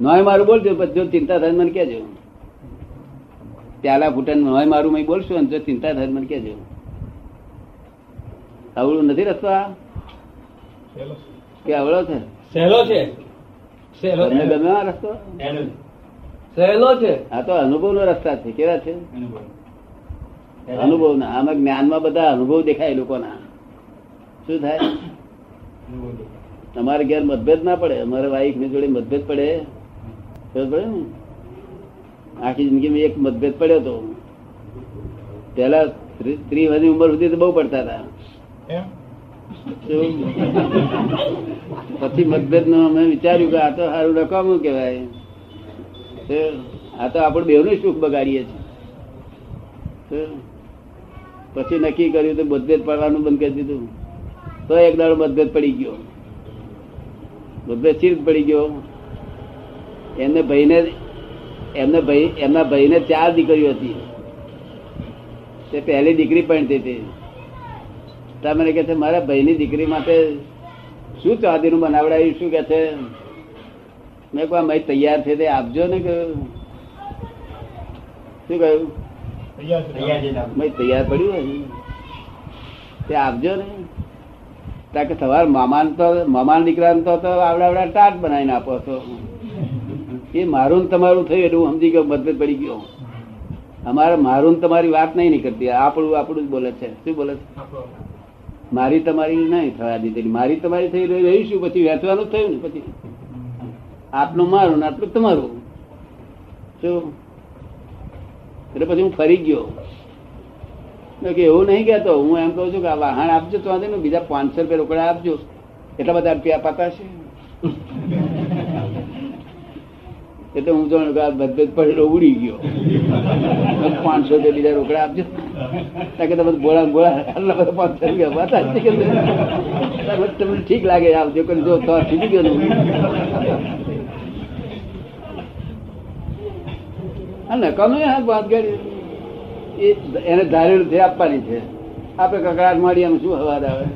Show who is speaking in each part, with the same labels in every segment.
Speaker 1: નોય મારું બોલજો જો ચિંતા થાય મને કહેજો. પ્યાલા ફૂટે નોય મારું મેં બોલશો ને જો ચિંતા થાય મને કહેજો. અવળું નથી રસ્તો આ કે અવળો છે?
Speaker 2: સહેલો છે.
Speaker 1: તમને ગમે આ રસ્તો?
Speaker 2: સહેલો છે.
Speaker 1: આ તો અનુભવ નો રસ્તા છે કેવા છે? અનુભવ. ના આમાં જ્ઞાનમાં બધા અનુભવ દેખાય લોકોના. શું થાય? તમારે ઘેર મતભેદ ના પડે અમારે વાઈફની જોડે મતભેદ પડે. આખી જિંદગીમાં એક મતભેદ પડ્યો હતો પેલા ત્રી- ત્રીસ વર્ષની ઉંમર સુધી તો બહુ પડતા હતા. પછી મતભેદ નો અમે વિચાર્યું કે આ તો સારું રકામું કેવાય આ તો આપણે બેવનું સુખ બગાડીએ છીએ. પછી નક્કી કર્યું તો મતભેદ પડવાનું બંધ કરી દીધું. તો એક દાડો મતભેદ પડી ગયો. મતભેદ ચીર પડી ગયો. એમને ભાઈને એમને ભાઈ એમના ભાઈને ચાર દીકરીઓ હતી. તે પહેલી દીકરી પણ હતી. તો મને કે છે મારા ભાઈની દીકરી માટે શું ચાંદીનું બનાવડાવ્યું શું કે છે? મેં કહું મેં તૈયાર છે તે આપજો ને કે શું કહ્યું? મેં તૈયાર પડ્યું હોય તે આપજો ને. તાકે સવાર મામાન તો મામાન દીકરાને તો આવડાવડા આવડા આવડા ટાટ બનાવીને આપો છો. એ મારું ને તમારું થયું એટલે હું સમજી ગયો મતભેદ પડી ગયો. અમારે મારું તમારી વાત નહીં નીકળતી. આપણું આપણું જ બોલે છે. શું બોલે છે? મારી તમારી નહીં થવા દીધેલી. મારી તમારી થઈ રહી પછી વેચવાનું થયું ને પછી. આટલું મારું ને આટલું તમારું. શું એટલે પછી હું ફરી ગયો. કે એવું નહીં કહેતો. હું એમ કહું છું કે વાહન આપજો તો બીજા પાંચસો રૂપિયા રોકડા આપજો. એટલા બધા રૂપિયા અપાતા છે એટલે હું આ મતભેદ પડેલો ઉડી ગયો. પાંચસો રૂપિયા બીજા રોકડા આપજો. કે તમે બોલા આટલા બધા પાંચસો રૂપિયા વાત તમને ઠીક લાગે આપજો કે જો તો ઠીક ગયો ને હા. હા વાત કરી. એ એને ધારેલું છે આપવાની છે. આપણે કકડાટ મારી, એમ શું હવાદ આવે?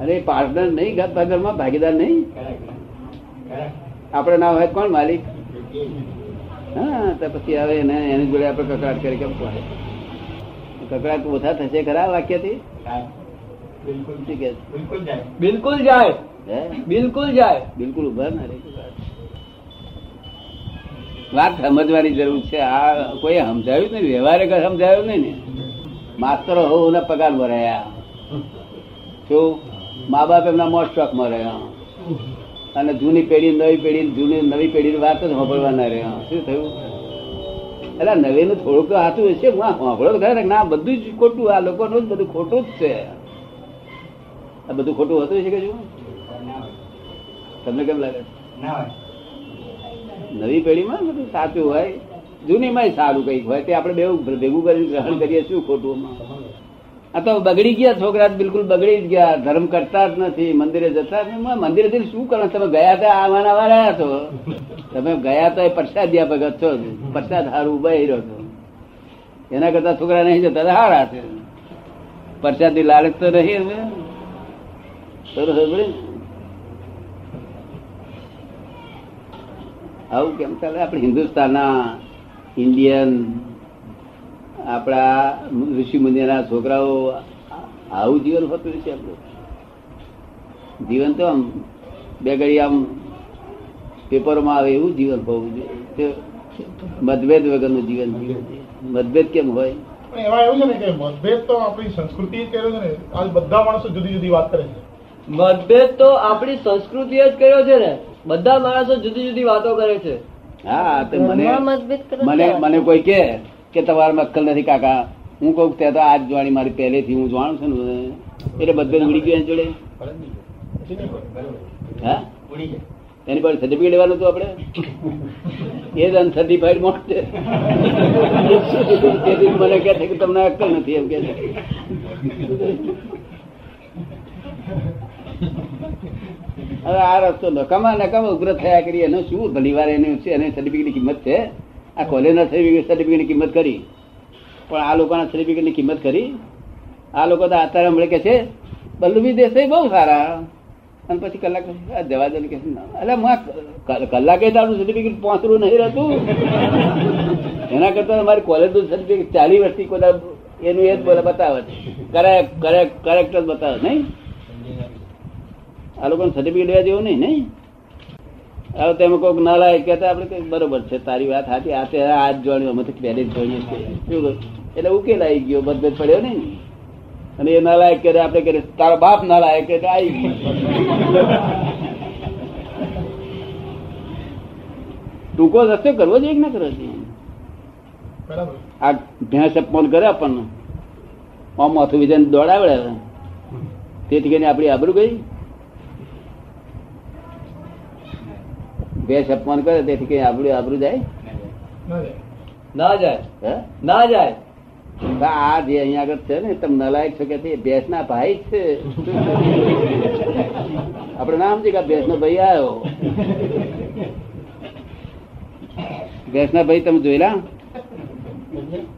Speaker 1: અરે પાર્ટનર નહીં ઘર ઘરમાં ભાગીદાર નહીં? આપણે ના હોય કોણ માલિક? હા તો પછી હવે એને એની જોડે આપડે કકડાટ કરી કેમ કહે કકડાટ ઓછા થશે ખરા વાક્યથી?
Speaker 2: બિલકુલ જાય. બિલકુલ જાય.
Speaker 1: બિલકુલ ઊભા ના રે વાત? સમજવાની જરૂર છે. આ કોઈ સમજાવ્યું નહીં વ્યવહારે સમજાવ્યું નહીં ને. માસ્તરો હોવ પગાર ભરાયા. શું? મા બાપ એમના મોટ સ્ટોકમાં રહ્યા. અને જૂની પેઢી, નવી પેઢી, જૂની, નવી પેઢી વાત જ સાંભળવાના રહ્યા. શું થયું? એટલે નવીનું થોડુંક હાથું હશે સાંભળો ખરા ના બધું જ ખોટું, આ લોકોનું જ બધું ખોટું જ છે. આ બધું ખોટું હતું છે કે શું તમને કેમ લાગે? નવી પેઢીમાં બધું સાચું હોય જૂનીમાં સારું કંઈક હોય, તે આપણે બેવું ભેગું કરીને ગ્રહણ કરીએ, શું ખોટું? આ તો બગડી ગયા, છોકરા બિલકુલ બગડી જ ગયા. ધર્મ કરતા જ નથી, મંદિરે જતા મંદિરે જઈને શું કરો? તમે ગયા હતા આવવાના વાળા છો. તમે ગયા તો એ પ્રસાદિયા ભગત છો. પ્રસાદ હારું ઊભા રહ્યો છો. એના કરતા છોકરા નહીં જતા હારા છે. પ્રસાદની લાલચ તો નહીં હવે. આવું કેમ ચાલે? આપણે હિન્દુસ્તાનના, ઇન્ડિયન આપણા ઋષિ મુનિના છોકરાઓ આવું જીવન હોતું છે આપણું? જીવન તો આમ બે ઘડી આમ પેપરમાં આવે એવું જીવન હોવું જોઈએ. મતભેદ વગરનું જીવન મતભેદ કેમ હોય?
Speaker 3: એવા એવું છે ને કે મતભેદ તો આપણી સંસ્કૃતિ જ કર્યો છે ને. આજ બધા માણસો જુદી જુદી વાત કરે છે.
Speaker 2: મતભેદ તો આપણી સંસ્કૃતિએ જ કર્યો છે ને. બધા માણસો જુદી જુદી વાતો કરે છે.
Speaker 1: હા તે મને મને મને કોઈ કે કે તમારામાં અક્કલ નથી કાકા. હું કહું ત્યાં તો આજ જાણી મારી પહેલેથી હું જાણું છું ને એટલે બધું ઉડી ગયું જોડે? હા? એની પાસે સર્ટિફિકેટ લેવાનું હતું આપણે? એ જ અનસર્ટિફાઈડ મોટ છે મને કહે છે કે તમને અક્કલ નથી એમ કે છે. હવે આ રસ્તો નકામા નકામા ઉગ્ર થયા કરી એનો શું? ભલી વાર એને છે એને સર્ટિફિકેટની કિંમત છે? આ કોલેજના સર્ટિફિકેટની કિંમત કરી. પણ આ લોકોના સર્ટિફિકેટની કિંમત કરી. આ લોકો તો અત્યારે મળે કે છે બલ્લુભી દેસાઈ બહુ સારા. અને પછી કલાક આ જવા દે કે. અલા હું કલાકે તારું સર્ટિફિકેટ પહોંચરું નહીં રહેતું. એના કરતા મારી કોલેજનું સર્ટિફિકેટ ચાલી વર્ષથી કોઈ એનું એ જ બોલે, બતાવે છે. કરેક્ટ કરેક્ટ કરેક્ટ જ બતાવે નહીં? આ લોકોને સર્ટિફિકેટ લેવા જેવું નહીં નહીં? હવે તેમાં કોઈક ના લાયક કહેતા આપણે કઈ બરોબર છે તારી વાત સાચી આ તે આજ જોડ્યું અમે તો પહેલે જ જોઈએ છીએ એટલે ઉકેલ આવી ગયો બધે પડ્યો નહીં ને. અને એ ના લાયક કરે આપણે કરે તારો બાપ ના લાયક એટલે આવી ગયો. ટૂંકો રસ્તો કરવો જોઈએ કે ના કરવો જોઈએ
Speaker 3: બરાબર.
Speaker 1: આ ભેંસ અપમાન કરે આપણને. આમ માથું વિધાન દોડાવડે તેથી કરીને આપણી આબરું ગઈ. ભેંસ અપમાન કરે તેથી કઈ આપણું આબરૂ જાય?
Speaker 3: ના જાય.
Speaker 2: ના જાય.
Speaker 1: હે
Speaker 2: ના જાય.
Speaker 1: તો આ જે અહીંયા આગળ છે ને તમે નલાયક છો કે તે ભેંસ ના ભાઈ જ છે? આપડે નામ છે કે ભેંસ નો ભાઈ આવ્યો ભેંસ ના ભાઈ તમે જોયેલા?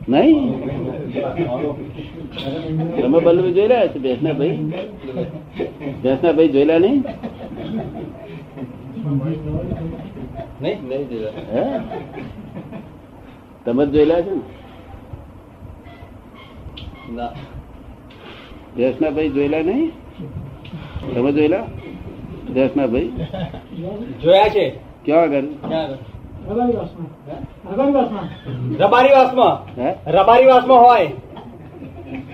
Speaker 1: નહીં? તમે બલ્લભ જોયેલા છે ભેંસ ના ભાઈ? ભેંસ ના ભાઈ જોયેલા નહીં?
Speaker 2: નહીં નહીં જોયા.
Speaker 1: હે તમે જ જોયેલા છે ને?
Speaker 2: ના.
Speaker 1: ભાઈ જોયેલા નહીં? તમે જોયેલા ભેંસના ભાઈ
Speaker 2: જોયા છે.
Speaker 1: ક્યાં આગળ?
Speaker 2: રબારી વાસમાં.
Speaker 1: હે?
Speaker 2: રબારી વાસમાં હોય.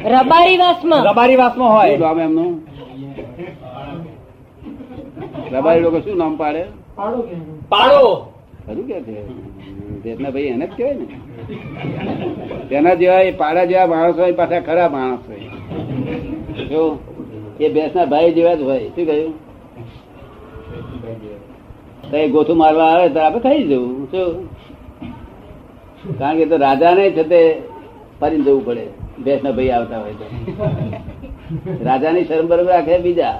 Speaker 4: રબારી વાસમાં.
Speaker 2: રબારી વાસમાં હોય.
Speaker 1: નામ એમનું? રબારી લોકો શું નામ પાડે?
Speaker 2: પાડો
Speaker 1: ખરું કે છે ભાઈ એને જ કહેવાય ને. તેના જેવા એ પાડા જેવા માણસ હોય પાછા ખરા માણસ હોય. જો એ ભેંસના ભાઈ જેવા જ હોય. શું કહ્યું? કઈ ગોથું મારવા આવે તો આપણે ખાઈ જવું. શું? કારણ કે તો રાજાને છે તે ફરી જવું પડે. ભેંસના ભાઈ આવતા હોય તો. રાજાની શરમ બરોબર રાખે બીજા.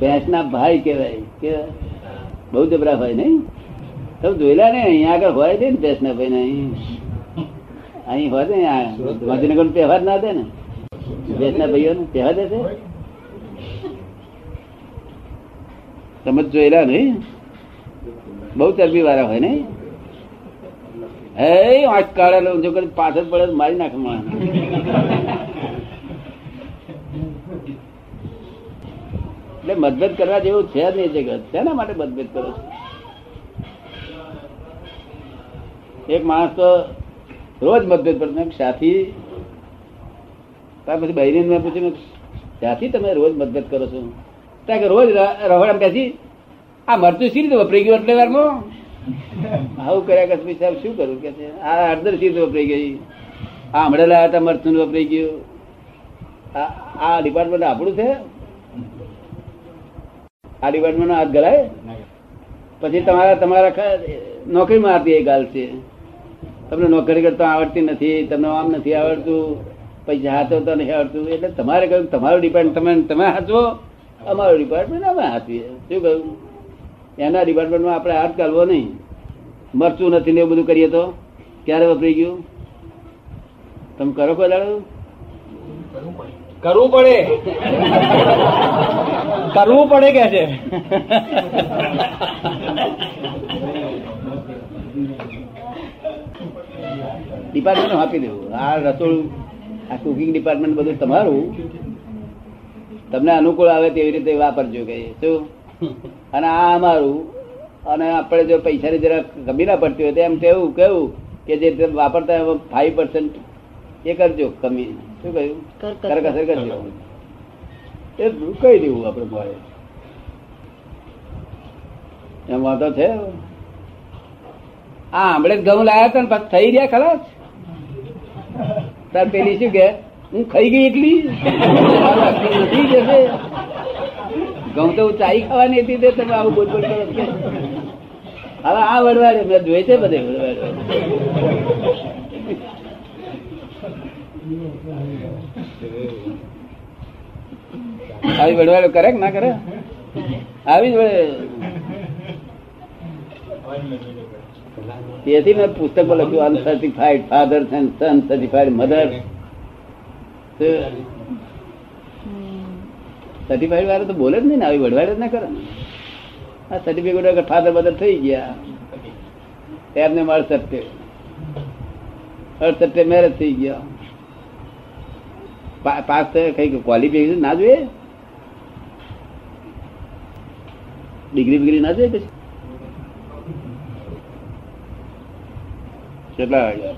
Speaker 1: ભેંસના ભાઈ કેવાય કે બહુ જબરા હોય નહીં? તમે જોયેલા ને અહીંયા આગળ હોય છે ને ભેંસના ભાઈ અહીં. અહીં હોય ને ગાંધીનગર તહેવાર ના દે ને. ભેંસના ભાઈઓ ને તહેવાર દે છે? તમે જોયેલા નહીં? બહુ ચરબી વાળા હોય નહીં? હે આંખ કાઢેલો જો કદી પાછળ પડે મારી નાખે એટલે મતભેદ કરવા જેવું છે જ નહીં જગત શેના માટે મતભેદ કરો છો? એક માણસ તો રોજ મતભેદ મેં સાથી પછી બહેરી મેં પૂછ્યું ત્યાંથી તમે રોજ મતભેદ કરો છો? ત્યાં કે રોજ રહોડામાં બેસી, આ મરચું સી રીતે વપરાઈ ગયું એટલે વારમાં? આવું કર્યા કશ્મીર સાહેબ શું કરું? કે છે, આ અડધર સી વપરાઈ ગઈ? આ હમણાં લાયા હતા, મરચું વપરાઈ ગયું. આ ડિપાર્ટમેન્ટ આપણું છે? આ ડિપાર્ટમેન્ટ હાથ ગલાય? પછી તમારા તમારા નોકરીમાં આવતી એ ગાલ છે તમને નોકરી કરતા આવડતી નથી તમને આમ નથી આવડતું પૈસા હાથવતા નથી આવડતું. એટલે તમારે કહ્યું તમારું ડિપાર્ટમેન્ટ તમે તમે હાચવો અમારું ડિપાર્ટમેન્ટ અમે હાચવીએ શું કહ્યું? એના ડિપાર્ટમેન્ટમાં આપણે હાથ ગાલવો નહીં. મરચું નથી ને એવું બધું કરીએ તો? ક્યારે વપરાઈ ગયું? તમે કરો કોઈ દાડો?
Speaker 3: કરવું પડે.
Speaker 2: કરવું પડે કે છે?
Speaker 1: ડિપાર્ટમેન્ટ આપી દેવું. આ રસોડું આ કુકિંગ ડિપાર્ટમેન્ટ બધું તમારું. તમને અનુકૂળ આવે તેવી રીતે વાપરજો કે શું? અને આ અમારું. અને આપણે જો પૈસાની જરા કમી ના પડતી હોય તો એમ કેવું કેવું કે જે વાપરતા ફાઈવ પર્સન્ટ એ કરજો કમી. શું કહ્યું? કરકસર કરજો એ કહી દેવું આપણે ભાઈ એમ વાંધો છે? આ હમણાં ઘઉં લાયા હતા ને થઈ રહ્યા ખલાસ? તાર પેલી શું કે? હું ખાઈ ગઈ એટલી? જશે. ઘઉં તો હું ચાઈ ખાવાની હતી તે તમે આવું બોલ બોલ કરો હવે આ વડવાડે મેં જોઈ છે બધે વડવાડે આવી વડવાડો કરે કે ના કરે? આવી જ તેથી મેં પુસ્તકમાં લખ્યું uncertified father and son certified mother certified વાળા તો બોલે જ નહીં ને, આવી વડવાડે જ ના કરે. આ સર્ટિફિકેટ વગર ફાધર બધર થઈ ગયા. એમને માર સત્ય અડસઠે મેરેજ થઈ ગયા. પાસ થયા કઈ ક્વોલિફિકેશન ના જોઈએ? ડિગ્રી બિગ્રી ના જાય પછી? કેટલા વાગ્યા